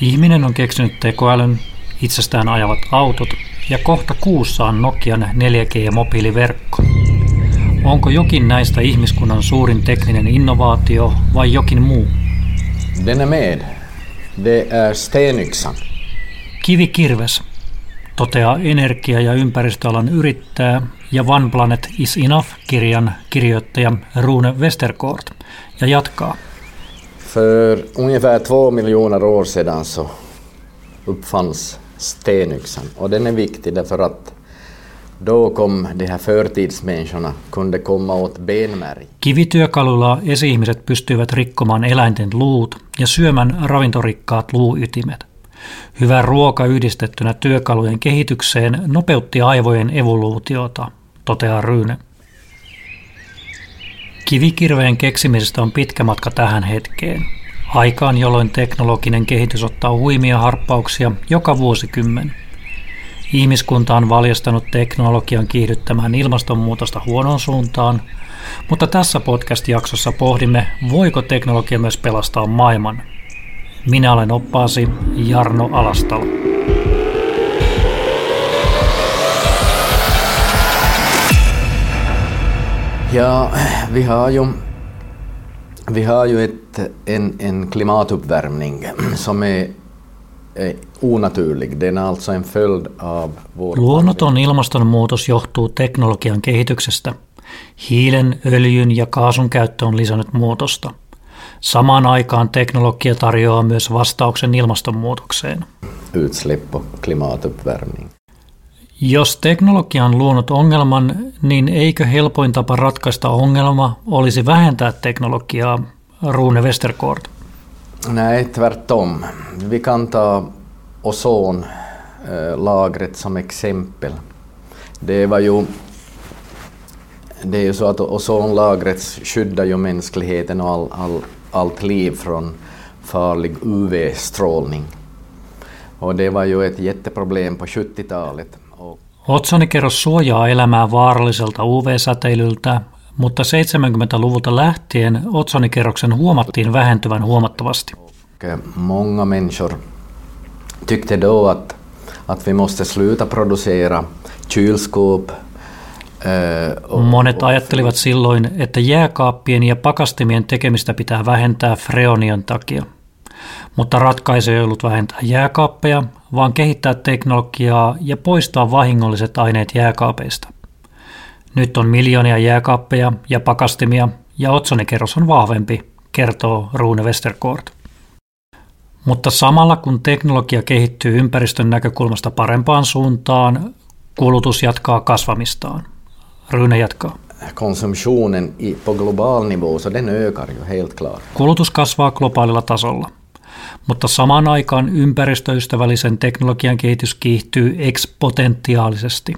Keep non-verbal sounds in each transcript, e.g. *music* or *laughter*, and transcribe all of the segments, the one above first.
Ihminen on keksinyt tekoälyn, itsestään ajavat autot ja kohta kuussa on Nokian 4G- ja mobiiliverkko. Onko jokin näistä ihmiskunnan suurin tekninen innovaatio vai jokin muu? Den är med. Det är stenyxan. Kivikirves, toteaa energia- ja ympäristöalan yrittäjä ja One Planet is Enough-kirjan kirjoittaja Rune Westerkort ja jatkaa. För ungefär två miljoner år sedan så uppfanns stenyxan och den är viktig därför att då kom de här förtidsmänniskorna kunde komma åt benmärg. Kivityökalulla esi-ihmiset pystyivät rikkomaan eläinten luut ja syömään ravintorikkaat luuytimet. Hyvä ruoka yhdistettynä työkalujen kehitykseen nopeutti aivojen evoluutiota, toteaa Ryyne. Kivikirveen keksimisestä on pitkä matka tähän hetkeen. Aikaan, jolloin teknologinen kehitys ottaa huimia harppauksia joka vuosikymmen. Ihmiskunta on valjastanut teknologian kiihdyttämään ilmastonmuutosta huonoon suuntaan, mutta tässä podcast-jaksossa pohdimme, voiko teknologia myös pelastaa maailman. Minä olen oppaasi Jarno Alastalo. Ja, vi har ju, vi har ju ett, en, en klimatuppvärmning som är, är onaturlig. Den är alltså en följd av vår... Luonnoton ilmastonmuutos johtuu teknologian kehityksestä. Hiilen, öljyn ja kaasun käyttö on lisännyt muutosta. Samaan aikaan teknologia tarjoaa myös vastauksen ilmastonmuutokseen. Utsläpp och klimatuppvärmning. Jos teknologia on luonut ongelman, niin eikö helpoin tapa ratkaista ongelma olisi vähentää teknologiaa, Rune Westerkort? Nej, tvärtom. Vi kan ta ozonlagret eh, som exempel. Det var ju det är ju så att ozonlagret skyddar ju mänskligheten och all, all, allt liv från farlig UV-strålning. Och det var ju ett jätteproblem på 70-talet. Otsonikerros suojaa elämää vaaralliselta UV-säteilyltä, mutta 70-luvulta lähtien otsonikerroksen huomattiin vähentyvän huomattavasti. många människor tyckte då att, att vi måste sluta producera kylskåp eh, Monet ajattelivat silloin, että jääkaappien ja pakastimien tekemistä pitää vähentää freonian takia. Mutta ratkaisu ei ollut vähentää jääkaappeja, vaan kehittää teknologiaa ja poistaa vahingolliset aineet jääkaapeista. Nyt on miljoonia jääkaappeja ja pakastimia ja otsonikerros on vahvempi, kertoo Rune Westerkort. Mutta samalla kun teknologia kehittyy ympäristön näkökulmasta parempaan suuntaan, kulutus jatkaa kasvamistaan. Rune jatkaa. konsumtionen på global nivå, så den ökar ju helt klart. Kulutus kasvaa globaalilla tasolla, mutta samaan aikaan ympäristöystävällisen teknologian kehitys kiihtyy eksponentiaalisesti.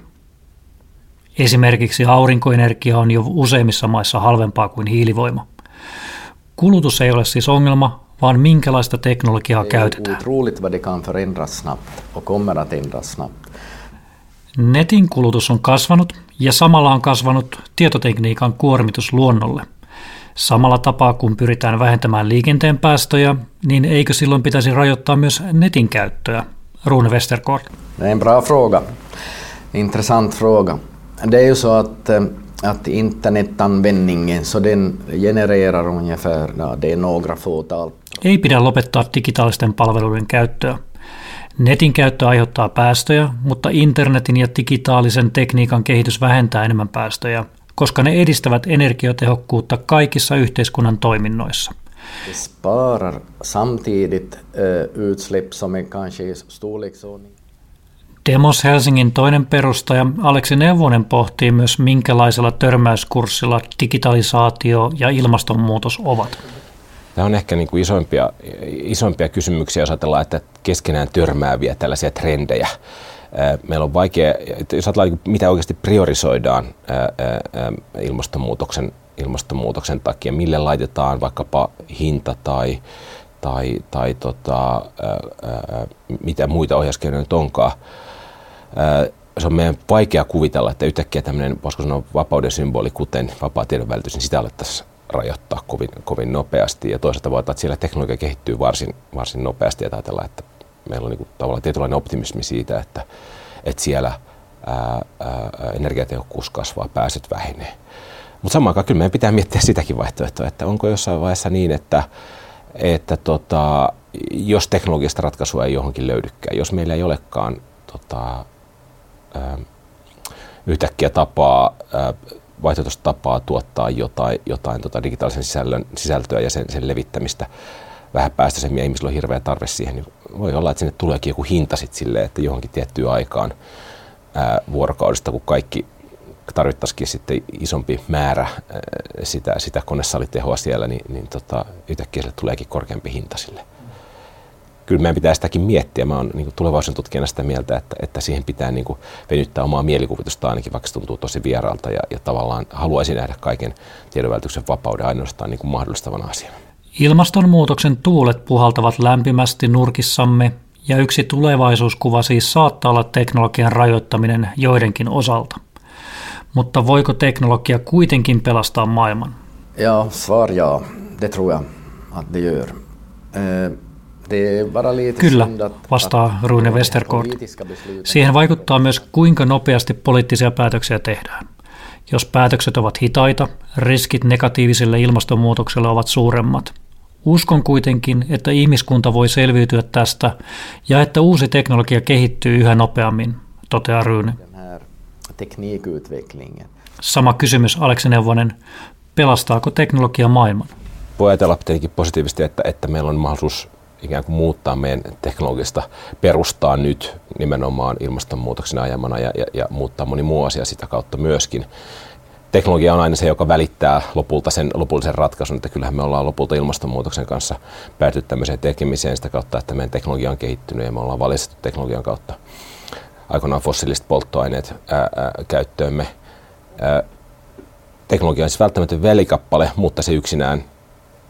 Esimerkiksi aurinkoenergia on jo useimmissa maissa halvempaa kuin hiilivoima. Kulutus ei ole siis ongelma, vaan minkälaista teknologiaa käytetään. Netin kulutus on kasvanut ja samalla on kasvanut tietotekniikan kuormitus luonnolle. Samalla tapaa kun pyritään vähentämään liikenteen päästöjä, niin eikö silloin pitäisi rajoittaa myös netin käyttöä? Rune Westerkort. Det är en bra fråga. Intressant fråga. Det är ju så att, eh, att internetanvändningen så den genererar ungefär, ja, det är några fåtal Ei pidä lopettaa digitaalisten palveluiden käyttöä. Netin käyttö aiheuttaa päästöjä, mutta internetin ja digitaalisen tekniikan kehitys vähentää enemmän päästöjä, koska ne edistävät energiatehokkuutta kaikissa yhteiskunnan toiminnoissa. Det sparar samtidigt eh, utsläpp som är kanske i storleksordning. Demos Helsingin toinen perustaja Aleksi Neuvonen pohtii myös minkälaisella törmäyskurssilla digitalisaatio ja ilmastonmuutos ovat. Tämä on ehkä niin kuin isoimpia, isoimpia kysymyksiä, jos ajatellaan, että keskenään törmääviä tällaisia trendejä. Meillä on vaikea, että jos ajatellaan, mitä oikeasti priorisoidaan ilmastonmuutoksen, ilmastonmuutoksen takia, mille laitetaan vaikkapa hinta tai, tai, tai tota, mitä muita ohjauskeinoja nyt onkaan. Se on meidän vaikea kuvitella, että yhtäkkiä tämmöinen, voisiko sanoa, vapauden symboli, kuten vapaa tiedonvälitys, niin sitä alettaisiin rajoittaa kovin, kovin nopeasti. Ja toisaalta voi että siellä teknologia kehittyy varsin, varsin nopeasti ja ajatellaan, että meillä on niin kuin tavallaan tietynlainen optimismi siitä, että, että siellä ää, ää, energiatehokkuus kasvaa, päästöt vähenee. Mutta samaan aikaan kyllä meidän pitää miettiä sitäkin vaihtoehtoa, että onko jossain vaiheessa niin, että, että tota, jos teknologista ratkaisua ei johonkin löydykään, jos meillä ei olekaan tota, ää, yhtäkkiä tapaa, ää, vaihtoehtoista tapaa tuottaa jotain, jotain tota digitaalisen sisällön, sisältöä ja sen, sen levittämistä vähän päästöisemmin ihmisillä on hirveä tarve siihen, niin voi olla, että sinne tuleekin joku hinta sitten silleen, että johonkin tiettyyn aikaan ää, vuorokaudesta, kun kaikki tarvittaisikin sitten isompi määrä sitä, sitä konesalitehoa siellä, niin, niin tota, yhtäkkiä sille tuleekin korkeampi hinta sille. Kyllä meidän pitää sitäkin miettiä. Mä oon niin tulevaisuuden tutkijana sitä mieltä, että, että siihen pitää niin kuin venyttää omaa mielikuvitusta ainakin, vaikka se tuntuu tosi vieraalta ja, ja tavallaan haluaisin nähdä kaiken tiedonvälityksen vapauden ainoastaan niin kuin mahdollistavana asiana. Ilmastonmuutoksen tuulet puhaltavat lämpimästi nurkissamme ja yksi tulevaisuuskuva siis saattaa olla teknologian rajoittaminen joidenkin osalta. Mutta voiko teknologia kuitenkin pelastaa maailman? Ja, svar ja. Det tror jag att det gör. Eh, Kyllä, vastaa Rune Westergaard. Siihen vaikuttaa myös, kuinka nopeasti poliittisia päätöksiä tehdään. Jos päätökset ovat hitaita, riskit negatiiviselle ilmastonmuutokselle ovat suuremmat. Uskon kuitenkin, että ihmiskunta voi selviytyä tästä ja että uusi teknologia kehittyy yhä nopeammin, toteaa Rune. Sama kysymys, Aleksi Neuvonen. Pelastaako teknologia maailman? Voi ajatella tietenkin positiivisesti, että, että meillä on mahdollisuus ikään kuin muuttaa meidän teknologista perustaa nyt nimenomaan ilmastonmuutoksen ajamana ja, ja, ja muuttaa moni muu asia sitä kautta myöskin. Teknologia on aina se, joka välittää lopulta sen lopullisen ratkaisun, että kyllähän me ollaan lopulta ilmastonmuutoksen kanssa päätynyt tämmöiseen tekemiseen sitä kautta, että meidän teknologia on kehittynyt ja me ollaan valistettu teknologian kautta aikoinaan fossiiliset polttoaineet ää, ää, käyttöömme. Ää, teknologia on siis välttämätön välikappale, mutta se yksinään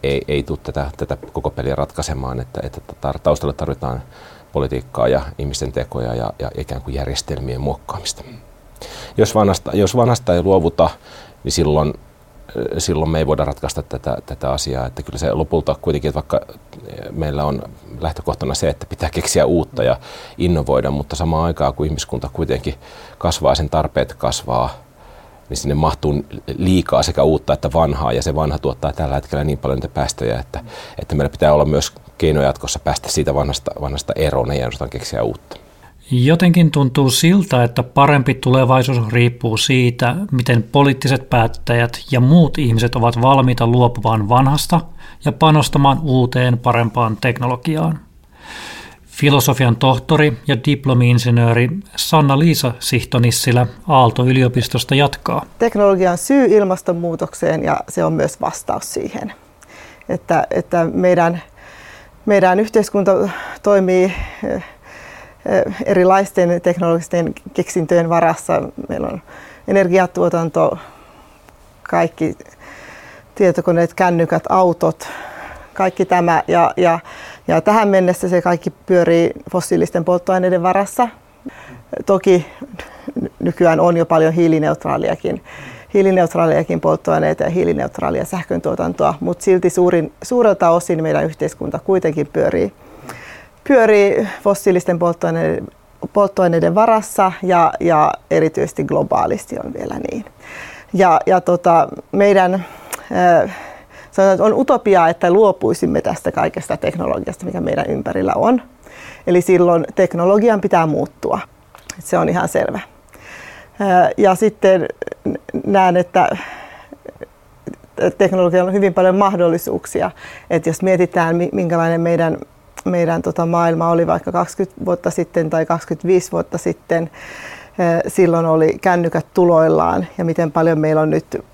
ei, ei tule tätä, tätä koko peliä ratkaisemaan, että, että taustalla tarvitaan politiikkaa ja ihmisten tekoja ja, ja ikään kuin järjestelmien muokkaamista. Jos vanhasta, jos vanhasta ei luovuta, niin silloin, silloin me ei voida ratkaista tätä, tätä asiaa. Että kyllä se lopulta kuitenkin, että vaikka meillä on lähtökohtana se, että pitää keksiä uutta ja innovoida, mutta samaan aikaan kun ihmiskunta kuitenkin kasvaa, sen tarpeet kasvaa, niin sinne mahtuu liikaa sekä uutta että vanhaa, ja se vanha tuottaa tällä hetkellä niin paljon niitä päästöjä, että, että meillä pitää olla myös keino jatkossa päästä siitä vanhasta, vanhasta eroon, ei ainoastaan keksiä uutta. Jotenkin tuntuu siltä, että parempi tulevaisuus riippuu siitä, miten poliittiset päättäjät ja muut ihmiset ovat valmiita luopumaan vanhasta ja panostamaan uuteen parempaan teknologiaan. Filosofian tohtori ja diplomi-insinööri Sanna-Liisa Sihtonissilä Aalto-yliopistosta jatkaa. Teknologia on syy ilmastonmuutokseen ja se on myös vastaus siihen. Että, että meidän, meidän yhteiskunta toimii eh, erilaisten teknologisten keksintöjen varassa. Meillä on energiatuotanto, kaikki tietokoneet, kännykät, autot, kaikki tämä. Ja, ja, ja tähän mennessä se kaikki pyörii fossiilisten polttoaineiden varassa. Toki nykyään on jo paljon hiilineutraaliakin, hiilineutraaliakin polttoaineita ja hiilineutraalia sähköntuotantoa, mutta silti suurin, suurelta osin meidän yhteiskunta kuitenkin pyörii, pyörii fossiilisten polttoaineiden, polttoaineiden varassa ja, ja erityisesti globaalisti on vielä niin. Ja, ja tota, meidän äh, sanotaan, että on utopiaa, että luopuisimme tästä kaikesta teknologiasta, mikä meidän ympärillä on. Eli silloin teknologian pitää muuttua. Se on ihan selvä. Ja sitten näen, että teknologialla on hyvin paljon mahdollisuuksia. Että jos mietitään, minkälainen meidän, meidän tota maailma oli vaikka 20 vuotta sitten tai 25 vuotta sitten, silloin oli kännykät tuloillaan ja miten paljon meillä on nyt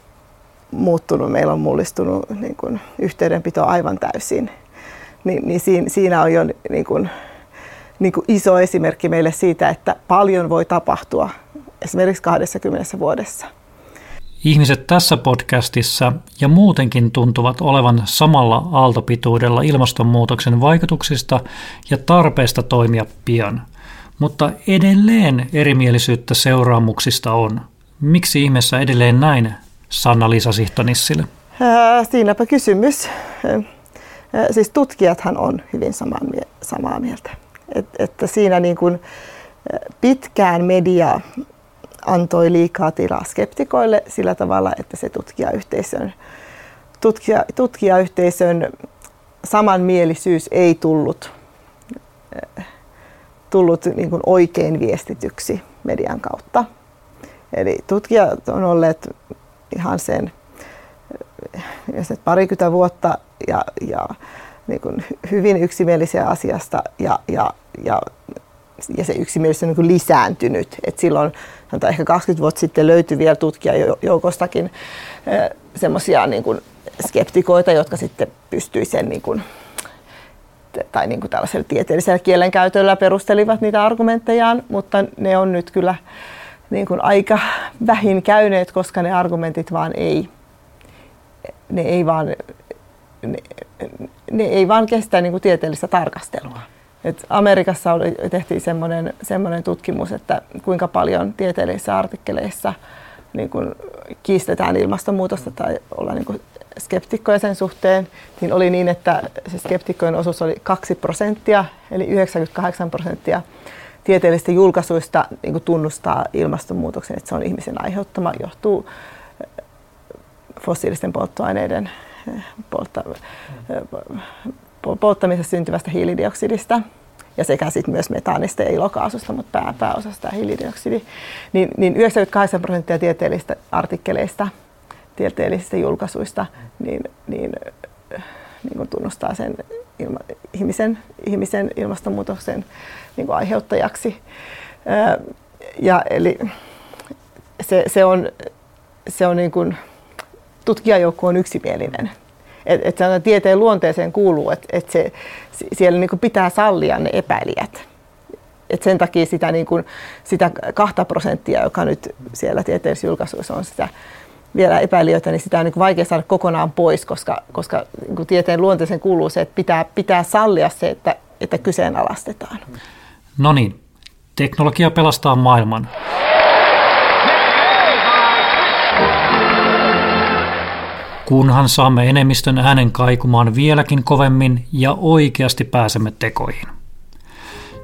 muuttunut, meillä on mullistunut niin kuin, yhteydenpito aivan täysin. Ni, niin siinä, siinä on jo niin kuin, niin kuin iso esimerkki meille siitä, että paljon voi tapahtua esimerkiksi 20 vuodessa. Ihmiset tässä podcastissa ja muutenkin tuntuvat olevan samalla aaltopituudella ilmastonmuutoksen vaikutuksista ja tarpeesta toimia pian. Mutta edelleen erimielisyyttä seuraamuksista on. Miksi ihmeessä edelleen näin Sanna-Liisa Sihtonissille? Siinäpä kysymys. Siis tutkijathan on hyvin samaa, samaa mieltä, Et, että siinä niin kuin pitkään media antoi liikaa tilaa skeptikoille sillä tavalla, että se tutkijayhteisön, tutkija, tutkijayhteisön samanmielisyys ei tullut, tullut niin kuin oikein viestityksi median kautta. Eli tutkijat on olleet ihan sen parikymmentä vuotta ja, ja niin kuin hyvin yksimielisiä asiasta ja, ja, ja, ja se yksimielisyys on niin kuin lisääntynyt. Et silloin ehkä 20 vuotta sitten löytyi vielä tutkijajoukostakin semmoisia niin skeptikoita, jotka sitten pystyi sen niin kuin, tai niin kuin tällaisella tieteellisellä kielenkäytöllä perustelivat niitä argumenttejaan, mutta ne on nyt kyllä niin kuin aika vähin käyneet, koska ne argumentit vaan ei, ne ei vaan, ne, ne ei vaan kestä niin kuin tieteellistä tarkastelua. Et Amerikassa oli, tehtiin semmoinen, semmoinen tutkimus, että kuinka paljon tieteellisissä artikkeleissa niin kun kiistetään ilmastonmuutosta tai olla niin kun skeptikkoja sen suhteen, niin oli niin, että se skeptikkojen osuus oli 2 prosenttia, eli 98 prosenttia tieteellisistä julkaisuista niin tunnustaa ilmastonmuutoksen, että se on ihmisen aiheuttama, johtuu fossiilisten polttoaineiden poltta, polttamisesta syntyvästä hiilidioksidista ja sekä sitten myös metaanista ja ilokaasusta, mutta pää, pääosasta hiilidioksidi, niin, niin 98 prosenttia tieteellisistä artikkeleista, tieteellisistä julkaisuista, niin, niin, niin tunnustaa sen ilma, ihmisen, ihmisen ilmastonmuutoksen niin kuin aiheuttajaksi. Ja eli se, se on, se on niin kuin, tutkijajoukko on yksimielinen. Et, et tieteen luonteeseen kuuluu, että et se, siellä niin pitää sallia ne epäilijät. Et sen takia sitä, niin kuin, sitä kahta prosenttia, joka nyt siellä tieteellisessä julkaisuissa on sitä vielä epäilijöitä, niin sitä on niin vaikea saada kokonaan pois, koska, koska niin tieteen luonteeseen kuuluu se, että pitää, pitää sallia se, että, että kyseenalaistetaan. No niin, teknologia pelastaa maailman. kunhan saamme enemmistön äänen kaikumaan vieläkin kovemmin ja oikeasti pääsemme tekoihin.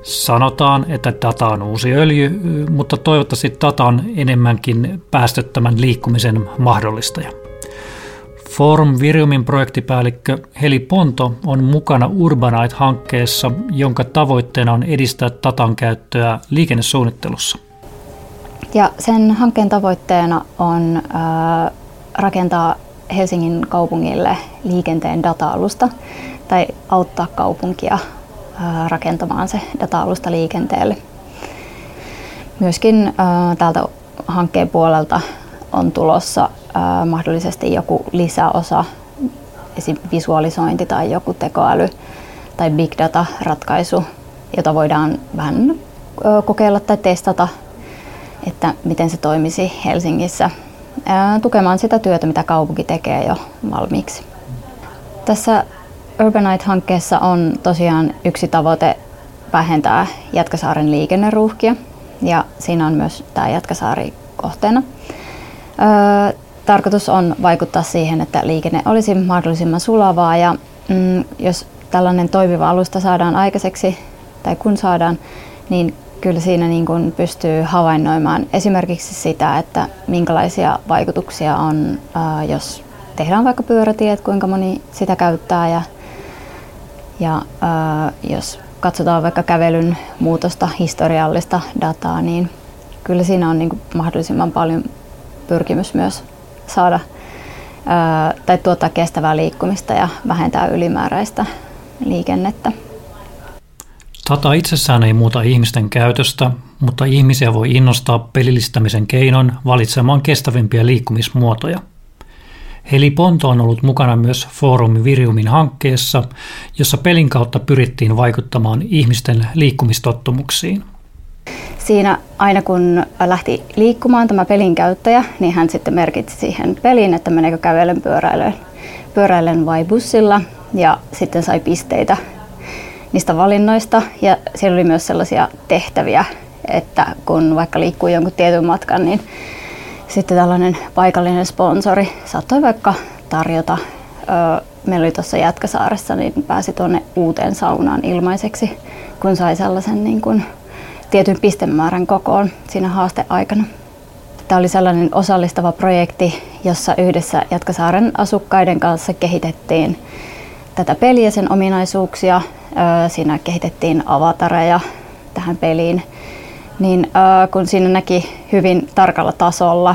Sanotaan, että data on uusi öljy, mutta toivottavasti data on enemmänkin päästöttömän liikkumisen mahdollistaja. Forum Viriumin projektipäällikkö Heli Ponto on mukana Urbanite-hankkeessa, jonka tavoitteena on edistää datan käyttöä liikennesuunnittelussa. Ja sen hankkeen tavoitteena on äh, rakentaa Helsingin kaupungille liikenteen data-alusta tai auttaa kaupunkia rakentamaan se data-alusta liikenteelle. Myöskin täältä hankkeen puolelta on tulossa mahdollisesti joku lisäosa, esim. visualisointi tai joku tekoäly tai big data-ratkaisu, jota voidaan vähän kokeilla tai testata, että miten se toimisi Helsingissä tukemaan sitä työtä, mitä kaupunki tekee jo valmiiksi. Tässä Urbanite-hankkeessa on tosiaan yksi tavoite vähentää Jätkäsaaren liikenneruuhkia ja siinä on myös tämä Jätkäsaari kohteena. tarkoitus on vaikuttaa siihen, että liikenne olisi mahdollisimman sulavaa ja mm, jos tällainen toimiva alusta saadaan aikaiseksi tai kun saadaan, niin kyllä siinä niin kuin pystyy havainnoimaan esimerkiksi sitä, että minkälaisia vaikutuksia on, jos tehdään vaikka pyörätiet, kuinka moni sitä käyttää ja, ja jos katsotaan vaikka kävelyn muutosta, historiallista dataa, niin kyllä siinä on niin kuin mahdollisimman paljon pyrkimys myös saada tai tuottaa kestävää liikkumista ja vähentää ylimääräistä liikennettä. Data itsessään ei muuta ihmisten käytöstä, mutta ihmisiä voi innostaa pelillistämisen keinon valitsemaan kestävimpiä liikkumismuotoja. Heli Ponto on ollut mukana myös Foorumi Viriumin hankkeessa, jossa pelin kautta pyrittiin vaikuttamaan ihmisten liikkumistottumuksiin. Siinä aina kun lähti liikkumaan tämä pelin käyttäjä, niin hän sitten merkitsi siihen peliin, että meneekö kävellen pyöräilen, pyöräilen vai bussilla ja sitten sai pisteitä niistä valinnoista ja siellä oli myös sellaisia tehtäviä, että kun vaikka liikkuu jonkun tietyn matkan, niin sitten tällainen paikallinen sponsori saattoi vaikka tarjota meillä oli tuossa Jätkäsaaressa, niin pääsi tuonne uuteen saunaan ilmaiseksi, kun sai sellaisen niin kuin tietyn pistemäärän kokoon siinä haasteaikana. Tämä oli sellainen osallistava projekti, jossa yhdessä Jatkasaaren asukkaiden kanssa kehitettiin tätä peliä, sen ominaisuuksia. Siinä kehitettiin avatareja tähän peliin. Niin kun siinä näki hyvin tarkalla tasolla,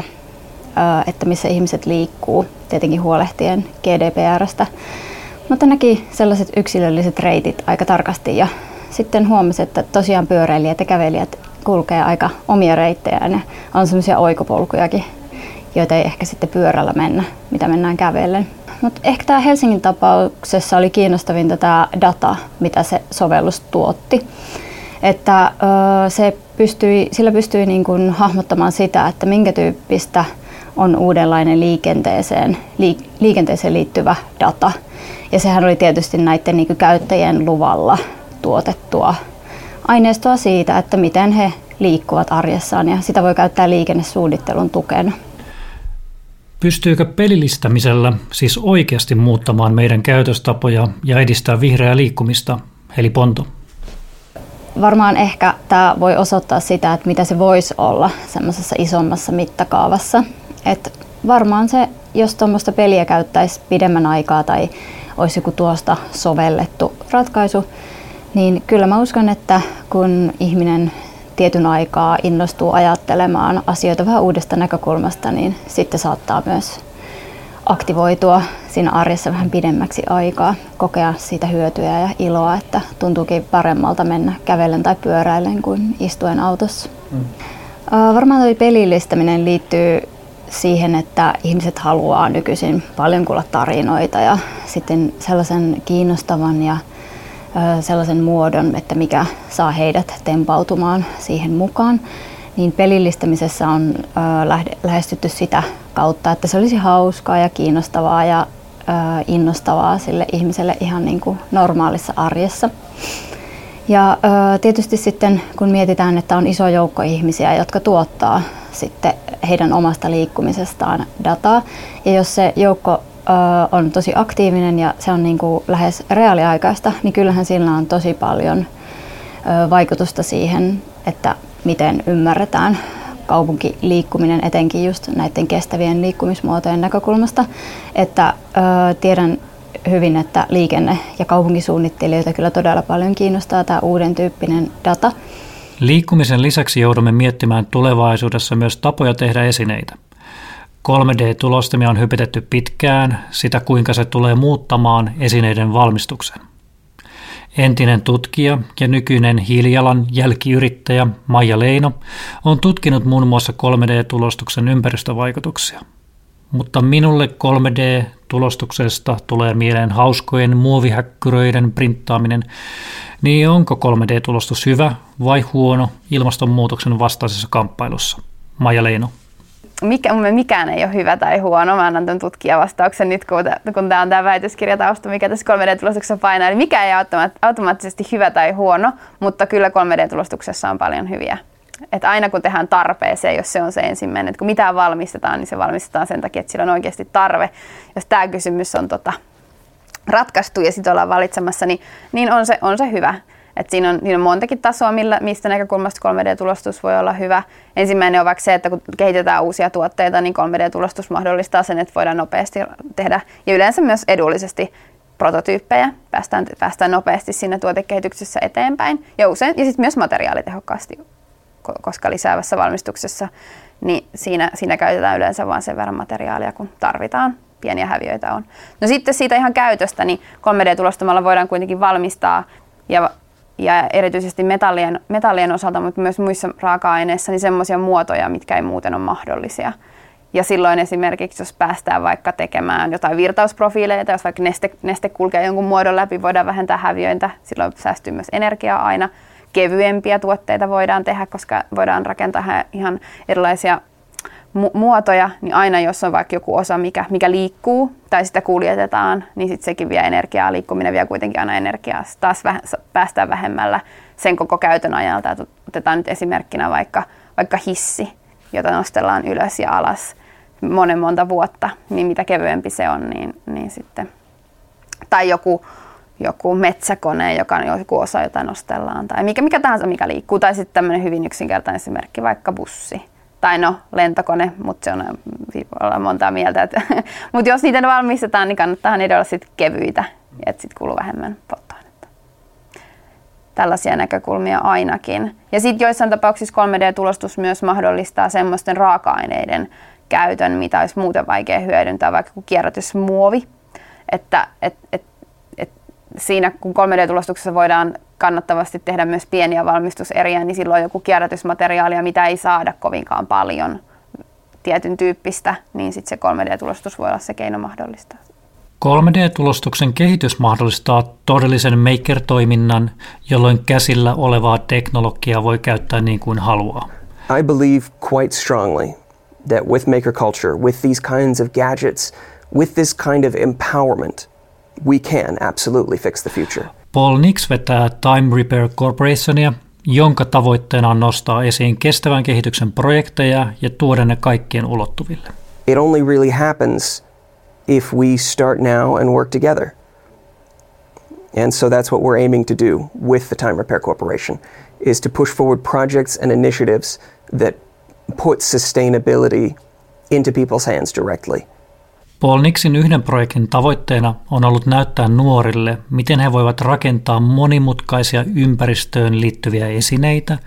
että missä ihmiset liikkuu, tietenkin huolehtien GDPRstä, mutta näki sellaiset yksilölliset reitit aika tarkasti ja sitten huomasi, että tosiaan pyöräilijät ja kävelijät kulkee aika omia reittejä ja on semmoisia oikopolkujakin, joita ei ehkä sitten pyörällä mennä, mitä mennään kävellen. Mutta ehkä tämä Helsingin tapauksessa oli kiinnostavinta tämä data, mitä se sovellus tuotti. Että ö, se pystyi, sillä pystyi niin kuin hahmottamaan sitä, että minkä tyyppistä on uudenlainen liikenteeseen, liikenteeseen liittyvä data. Ja sehän oli tietysti näiden niin käyttäjien luvalla tuotettua aineistoa siitä, että miten he liikkuvat arjessaan ja sitä voi käyttää liikennesuunnittelun tukena. Pystyykö pelillistämisellä siis oikeasti muuttamaan meidän käytöstapoja ja edistää vihreää liikkumista, eli Ponto? Varmaan ehkä tämä voi osoittaa sitä, että mitä se voisi olla semmoisessa isommassa mittakaavassa. Et varmaan se, jos tuommoista peliä käyttäisi pidemmän aikaa tai olisi joku tuosta sovellettu ratkaisu, niin kyllä mä uskon, että kun ihminen tietyn aikaa innostuu ajattelemaan asioita vähän uudesta näkökulmasta, niin sitten saattaa myös aktivoitua siinä arjessa vähän pidemmäksi aikaa, kokea siitä hyötyä ja iloa, että tuntuukin paremmalta mennä kävellen tai pyöräillen kuin istuen autossa. Mm. Varmaan tuo pelillistäminen liittyy siihen, että ihmiset haluaa nykyisin paljon kuulla tarinoita ja sitten sellaisen kiinnostavan ja sellaisen muodon, että mikä saa heidät tempautumaan siihen mukaan, niin pelillistämisessä on lähestytty sitä kautta, että se olisi hauskaa ja kiinnostavaa ja innostavaa sille ihmiselle ihan niin kuin normaalissa arjessa. Ja tietysti sitten kun mietitään, että on iso joukko ihmisiä, jotka tuottaa sitten heidän omasta liikkumisestaan dataa, ja jos se joukko on tosi aktiivinen ja se on niin kuin lähes reaaliaikaista, niin kyllähän sillä on tosi paljon vaikutusta siihen, että miten ymmärretään kaupunkiliikkuminen etenkin just näiden kestävien liikkumismuotojen näkökulmasta. Että ö, tiedän hyvin, että liikenne- ja kaupunkisuunnittelijoita kyllä todella paljon kiinnostaa tämä uuden tyyppinen data. Liikkumisen lisäksi joudumme miettimään tulevaisuudessa myös tapoja tehdä esineitä. 3D-tulostamia on hypetetty pitkään sitä, kuinka se tulee muuttamaan esineiden valmistuksen. Entinen tutkija ja nykyinen hiilijalan jälkiyrittäjä Maija Leino on tutkinut muun muassa 3D-tulostuksen ympäristövaikutuksia. Mutta minulle 3D-tulostuksesta tulee mieleen hauskojen muovihäkkyröiden printtaaminen, niin onko 3D-tulostus hyvä vai huono ilmastonmuutoksen vastaisessa kamppailussa? Maija Leino mikä, mikään ei ole hyvä tai huono. Mä annan tämän tutkijavastauksen nyt, kun, kun tämä on tämä väitöskirjatausta, mikä tässä 3D-tulostuksessa painaa. Eli mikä ei ole automaattisesti hyvä tai huono, mutta kyllä 3D-tulostuksessa on paljon hyviä. Et aina kun tehdään tarpeeseen, jos se on se ensimmäinen, että kun mitään valmistetaan, niin se valmistetaan sen takia, että sillä on oikeasti tarve. Jos tämä kysymys on tota, ratkaistu ja sitten ollaan valitsemassa, niin, niin on, se, on se hyvä. Et siinä, on, siinä on montakin tasoa, millä, mistä näkökulmasta 3D-tulostus voi olla hyvä. Ensimmäinen on vaikka se, että kun kehitetään uusia tuotteita, niin 3D-tulostus mahdollistaa sen, että voidaan nopeasti tehdä ja yleensä myös edullisesti prototyyppejä. Päästään, päästään nopeasti siinä tuotekehityksessä eteenpäin ja usein ja sitten myös materiaalitehokkaasti, koska lisäävässä valmistuksessa niin siinä, siinä käytetään yleensä vain sen verran materiaalia, kun tarvitaan pieniä häviöitä on. No sitten siitä ihan käytöstä, niin 3D-tulostamalla voidaan kuitenkin valmistaa ja ja erityisesti metallien, metallien osalta, mutta myös muissa raaka-aineissa, niin semmoisia muotoja, mitkä ei muuten ole mahdollisia. Ja silloin esimerkiksi, jos päästään vaikka tekemään jotain virtausprofiileita, jos vaikka neste, neste kulkee jonkun muodon läpi, voidaan vähentää häviöintä, silloin säästyy myös energiaa aina. Kevyempiä tuotteita voidaan tehdä, koska voidaan rakentaa ihan erilaisia mu- muotoja, niin aina jos on vaikka joku osa, mikä, mikä liikkuu tai sitä kuljetetaan, niin sitten sekin vie energiaa. Liikkuminen vie kuitenkin aina energiaa. Taas väh- päästään vähemmällä sen koko käytön ajalta. Otetaan nyt esimerkkinä vaikka, vaikka hissi, jota nostellaan ylös ja alas monen monta vuotta, niin mitä kevyempi se on, niin, niin sitten tai joku, joku metsäkone, joka on joku osa, jota nostellaan, tai mikä, mikä tahansa, mikä liikkuu, tai sitten tämmöinen hyvin yksinkertainen esimerkki, vaikka bussi. Tai no, lentokone, mutta se on olla montaa mieltä. *laughs* mutta jos niitä valmistetaan, niin kannattaa niitä olla sitten kevyitä, että sitten kuluu vähemmän polttoainetta. Tällaisia näkökulmia ainakin. Ja sitten joissain tapauksissa 3D-tulostus myös mahdollistaa semmoisten raaka-aineiden käytön, mitä olisi muuten vaikea hyödyntää, vaikka kierrätysmuovi. Että et, et, et siinä kun 3D-tulostuksessa voidaan kannattavasti tehdä myös pieniä valmistuseriä, niin silloin joku kierrätysmateriaalia, mitä ei saada kovinkaan paljon tietyn tyyppistä, niin sitten se 3D-tulostus voi olla se keino mahdollistaa. 3D-tulostuksen kehitys mahdollistaa todellisen maker-toiminnan, jolloin käsillä olevaa teknologiaa voi käyttää niin kuin haluaa. I believe quite strongly that with maker culture, with these kinds of gadgets, with this kind of empowerment, we can absolutely fix the future. Paul Nix vetää Time Repair Corporationia, jonka tavoitteena on nostaa esiin kestävän kehityksen projekteja ja tuoda ne kaikkien ulottuville. It only really happens if we start now and work together. And so that's what we're aiming to do with the Time Repair Corporation is to push forward projects and initiatives that put sustainability into people's hands directly. Paul Nixin yhden projektin tavoitteena on ollut näyttää nuorille, miten he voivat rakentaa monimutkaisia ympäristöön liittyviä esineitä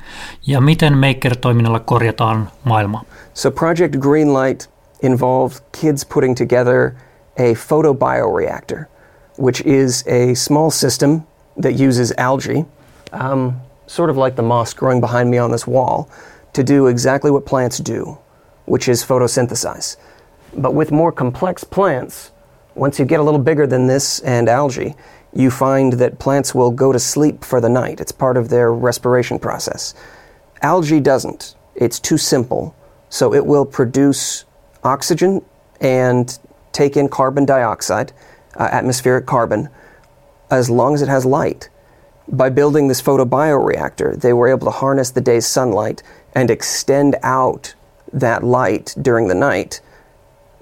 ja miten Maker-toiminnalla korjataan maailma. So Project Greenlight involved kids putting together a photobioreactor, which is a small system that uses algae, um, sort of like the moss growing behind me on this wall, to do exactly what plants do, which is photosynthesize. But with more complex plants, once you get a little bigger than this and algae, you find that plants will go to sleep for the night. It's part of their respiration process. Algae doesn't, it's too simple. So it will produce oxygen and take in carbon dioxide, uh, atmospheric carbon, as long as it has light. By building this photobioreactor, they were able to harness the day's sunlight and extend out that light during the night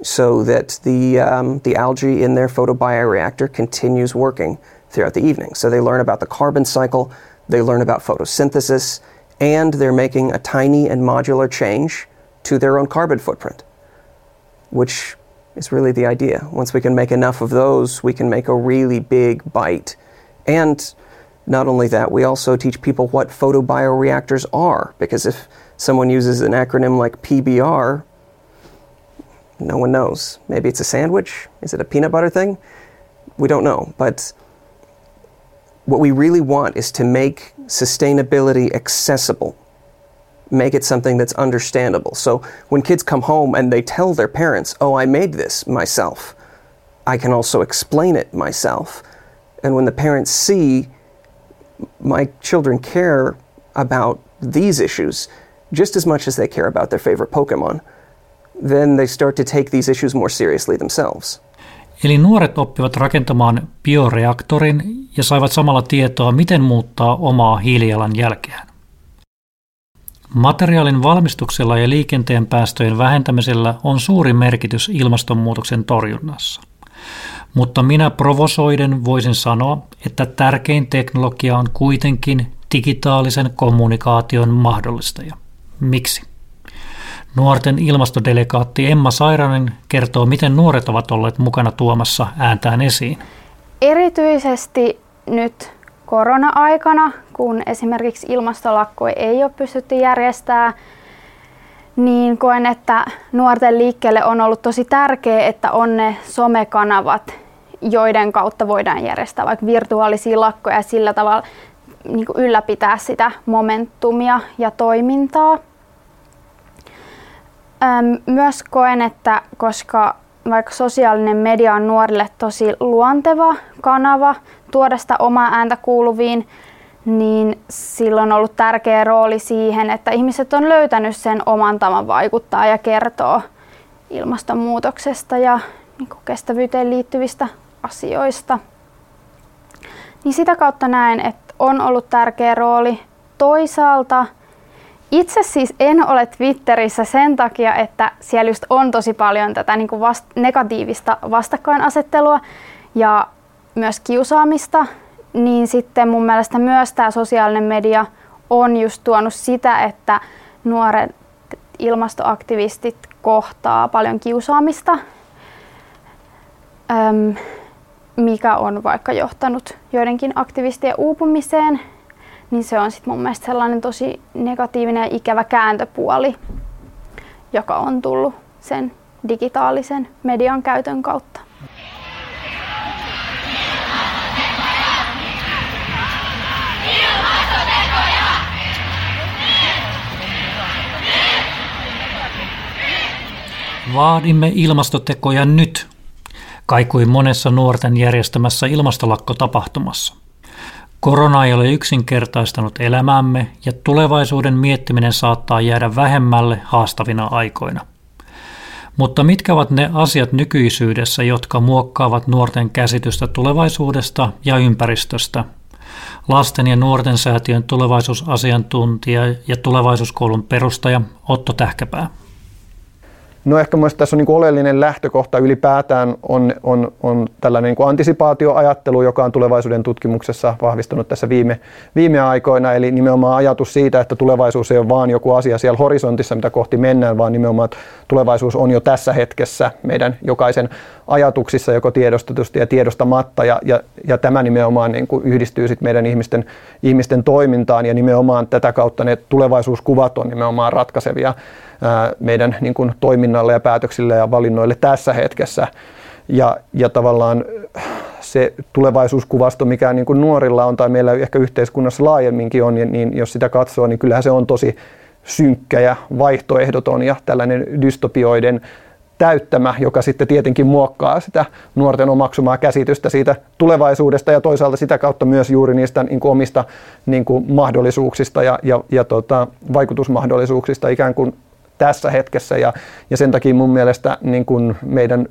so that the, um, the algae in their photobioreactor continues working throughout the evening. So they learn about the carbon cycle, they learn about photosynthesis, and they're making a tiny and modular change to their own carbon footprint, which is really the idea. Once we can make enough of those, we can make a really big bite. And not only that, we also teach people what photobioreactors are, because if someone uses an acronym like PBR, no one knows. Maybe it's a sandwich. Is it a peanut butter thing? We don't know. But what we really want is to make sustainability accessible, make it something that's understandable. So when kids come home and they tell their parents, oh, I made this myself, I can also explain it myself. And when the parents see my children care about these issues just as much as they care about their favorite Pokemon, then they start to take these issues more seriously themselves. Eli nuoret oppivat rakentamaan bioreaktorin ja saivat samalla tietoa, miten muuttaa omaa hiilijalanjälkeään. Materiaalin valmistuksella ja liikenteen päästöjen vähentämisellä on suuri merkitys ilmastonmuutoksen torjunnassa. Mutta minä provosoiden voisin sanoa, että tärkein teknologia on kuitenkin digitaalisen kommunikaation mahdollistaja. Miksi? Nuorten ilmastodelegaatti Emma Sairanen kertoo, miten nuoret ovat olleet mukana tuomassa ääntään esiin. Erityisesti nyt korona-aikana, kun esimerkiksi ilmastolakkoja ei ole pystytty järjestämään, niin koen, että nuorten liikkeelle on ollut tosi tärkeää, että on ne somekanavat, joiden kautta voidaan järjestää vaikka virtuaalisia lakkoja ja sillä tavalla niin ylläpitää sitä momentumia ja toimintaa. Myös koen, että koska vaikka sosiaalinen media on nuorille tosi luonteva kanava tuoda sitä omaa ääntä kuuluviin, niin sillä on ollut tärkeä rooli siihen, että ihmiset on löytänyt sen oman tavan vaikuttaa ja kertoo ilmastonmuutoksesta ja niin kestävyyteen liittyvistä asioista. Niin sitä kautta näen, että on ollut tärkeä rooli. Toisaalta itse siis en ole Twitterissä sen takia, että siellä just on tosi paljon tätä niin kuin vast- negatiivista vastakkainasettelua ja myös kiusaamista, niin sitten mun mielestä myös tämä sosiaalinen media on just tuonut sitä, että nuoret ilmastoaktivistit kohtaa paljon kiusaamista, mikä on vaikka johtanut joidenkin aktivistien uupumiseen, niin se on sitten mun mielestä sellainen tosi negatiivinen ja ikävä kääntöpuoli, joka on tullut sen digitaalisen median käytön kautta. Vaadimme ilmastotekoja nyt, kaikui monessa nuorten järjestämässä ilmastolakkotapahtumassa. Korona ei ole yksinkertaistanut elämäämme ja tulevaisuuden miettiminen saattaa jäädä vähemmälle haastavina aikoina. Mutta mitkä ovat ne asiat nykyisyydessä, jotka muokkaavat nuorten käsitystä tulevaisuudesta ja ympäristöstä? Lasten ja nuorten säätiön tulevaisuusasiantuntija ja tulevaisuuskoulun perustaja Otto Tähkäpää. No ehkä mielestäni tässä on niin oleellinen lähtökohta ylipäätään on, on, on tällainen niin antisipaatioajattelu, joka on tulevaisuuden tutkimuksessa vahvistunut tässä viime, viime aikoina. Eli nimenomaan ajatus siitä, että tulevaisuus ei ole vaan joku asia siellä horisontissa, mitä kohti mennään, vaan nimenomaan että tulevaisuus on jo tässä hetkessä meidän jokaisen ajatuksissa, joko tiedostetusti ja tiedostamatta. Ja, ja, ja tämä nimenomaan niin kuin yhdistyy sit meidän ihmisten, ihmisten toimintaan ja nimenomaan tätä kautta ne tulevaisuuskuvat on nimenomaan ratkaisevia meidän niin kuin, toiminnalle ja päätöksille ja valinnoille tässä hetkessä. Ja, ja tavallaan se tulevaisuuskuvasto, mikä niin kuin nuorilla on tai meillä ehkä yhteiskunnassa laajemminkin on, niin, niin jos sitä katsoo, niin kyllähän se on tosi synkkä ja vaihtoehdoton ja tällainen dystopioiden täyttämä, joka sitten tietenkin muokkaa sitä nuorten omaksumaa käsitystä siitä tulevaisuudesta ja toisaalta sitä kautta myös juuri niistä niin kuin omista niin kuin mahdollisuuksista ja, ja, ja tota, vaikutusmahdollisuuksista ikään kuin tässä hetkessä ja, ja sen takia mun mielestä niin kuin meidän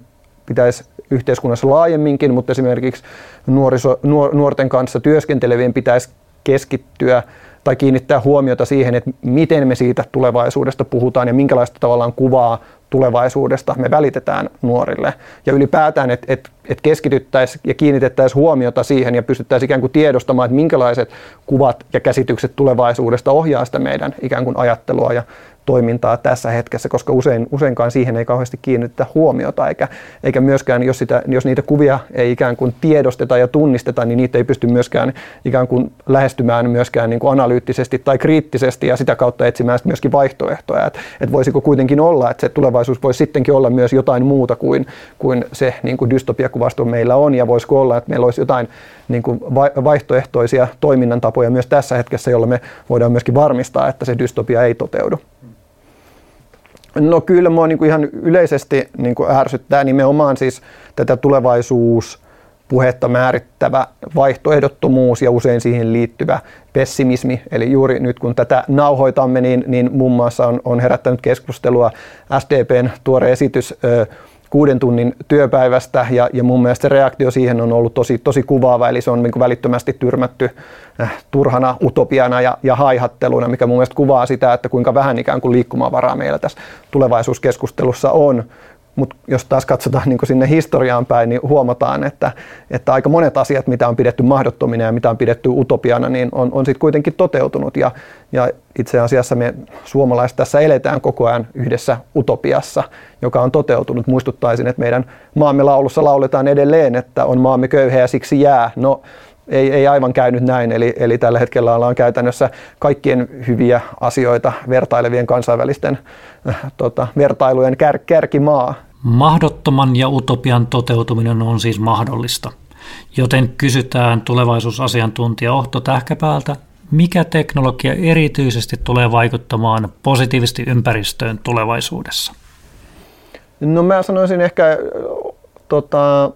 pitäisi yhteiskunnassa laajemminkin, mutta esimerkiksi nuoriso, nuor, nuorten kanssa työskentelevien pitäisi keskittyä tai kiinnittää huomiota siihen, että miten me siitä tulevaisuudesta puhutaan ja minkälaista tavallaan kuvaa tulevaisuudesta me välitetään nuorille. Ja ylipäätään, että et, et keskityttäisiin ja kiinnitettäisiin huomiota siihen ja pystyttäisiin ikään kuin tiedostamaan, että minkälaiset kuvat ja käsitykset tulevaisuudesta ohjaa sitä meidän ikään kuin ajattelua ja toimintaa tässä hetkessä, koska usein, useinkaan siihen ei kauheasti kiinnitetä huomiota, eikä, eikä myöskään, jos, sitä, jos niitä kuvia ei ikään kuin tiedosteta ja tunnisteta, niin niitä ei pysty myöskään ikään kuin lähestymään myöskään niin kuin analyyttisesti tai kriittisesti ja sitä kautta etsimään myöskin vaihtoehtoja. Että et voisiko kuitenkin olla, että se tulevaisuus voisi sittenkin olla myös jotain muuta kuin, kuin se niin kuin dystopiakuvasto meillä on, ja voisiko olla, että meillä olisi jotain niin kuin vaihtoehtoisia toiminnan tapoja myös tässä hetkessä, jolla me voidaan myöskin varmistaa, että se dystopia ei toteudu. No kyllä mua niin kuin ihan yleisesti niin kuin ärsyttää nimenomaan siis tätä tulevaisuus puhetta määrittävä vaihtoehdottomuus ja usein siihen liittyvä pessimismi. Eli juuri nyt kun tätä nauhoitamme, niin, niin muun muassa on, on herättänyt keskustelua SDPn tuore esitys ö, kuuden tunnin työpäivästä ja, ja mun mielestä se reaktio siihen on ollut tosi, tosi kuvaava, eli se on niin kuin välittömästi tyrmätty äh, turhana utopiana ja, ja haihatteluna, mikä mun mielestä kuvaa sitä, että kuinka vähän ikään kuin liikkumavaraa meillä tässä tulevaisuuskeskustelussa on. Mutta jos taas katsotaan niin sinne historiaan päin, niin huomataan, että, että aika monet asiat, mitä on pidetty mahdottomina ja mitä on pidetty utopiana, niin on, on sitten kuitenkin toteutunut. Ja, ja itse asiassa me suomalaiset tässä eletään koko ajan yhdessä utopiassa, joka on toteutunut. Muistuttaisin, että meidän maamme laulussa lauletaan edelleen, että on maamme köyhä ja siksi jää. No, ei, ei aivan käynyt näin, eli, eli tällä hetkellä ollaan käytännössä kaikkien hyviä asioita vertailevien kansainvälisten äh, tota, vertailujen kär, kärkimaa. Mahdottoman ja utopian toteutuminen on siis mahdollista. Joten kysytään tulevaisuusasiantuntija Ohto Tähkäpäältä, mikä teknologia erityisesti tulee vaikuttamaan positiivisesti ympäristöön tulevaisuudessa? No mä sanoisin ehkä tota,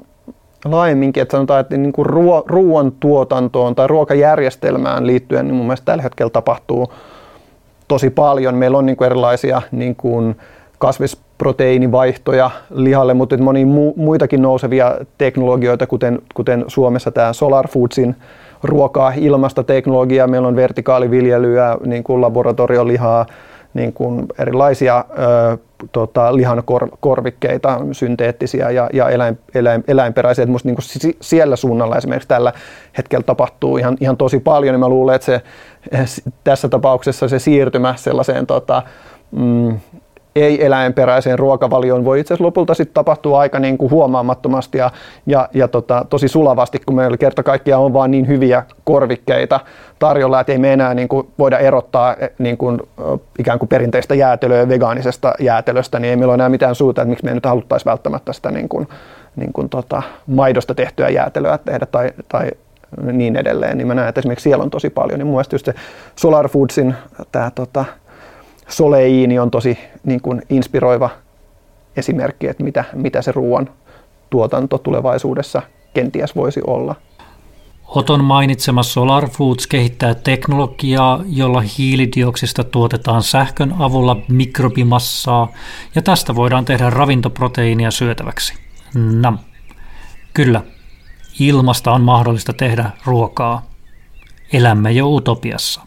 laajemminkin, että sanotaan, että niin kuin ruo- ruoantuotantoon tai ruokajärjestelmään liittyen, niin mun mielestä tällä hetkellä tapahtuu tosi paljon. Meillä on niin kuin erilaisia niin kuin kasvisproteiinivaihtoja lihalle, mutta monia mu- muitakin nousevia teknologioita, kuten, kuten Suomessa tämä Solar Foodsin ruokaa, ilmastoteknologiaa, meillä on vertikaaliviljelyä, niin kuin laboratoriolihaa, niin kuin erilaisia ö, tota, lihankorvikkeita, synteettisiä ja, ja eläin, eläin, eläinperäisiä. Musta niin kuin siellä suunnalla esimerkiksi tällä hetkellä tapahtuu ihan, ihan tosi paljon, niin mä luulen, että se, tässä tapauksessa se siirtymä sellaiseen tota, mm, ei-eläinperäiseen ruokavalioon voi itse asiassa lopulta sitten tapahtua aika niin kuin huomaamattomasti ja, ja, ja tota, tosi sulavasti, kun meillä kerta kaikkiaan on vaan niin hyviä korvikkeita tarjolla, että ei me enää niin kuin voida erottaa eh, niin kuin, ikään kuin perinteistä jäätelöä vegaanisesta jäätelöstä, niin ei meillä ole enää mitään suuta, että miksi me nyt haluttaisi välttämättä sitä niin kuin, niin kuin tota, maidosta tehtyä jäätelöä tehdä tai, tai niin edelleen, niin mä näen, että esimerkiksi siellä on tosi paljon. Niin mun mielestä just se Solar Foodsin tämä tota, soleiini on tosi niin kuin inspiroiva esimerkki, että mitä, mitä se ruoan tuotanto tulevaisuudessa kenties voisi olla. Oton mainitsema Solar Foods kehittää teknologiaa, jolla hiilidioksista tuotetaan sähkön avulla mikrobimassaa ja tästä voidaan tehdä ravintoproteiinia syötäväksi. Nam. Kyllä, ilmasta on mahdollista tehdä ruokaa. Elämme jo utopiassa.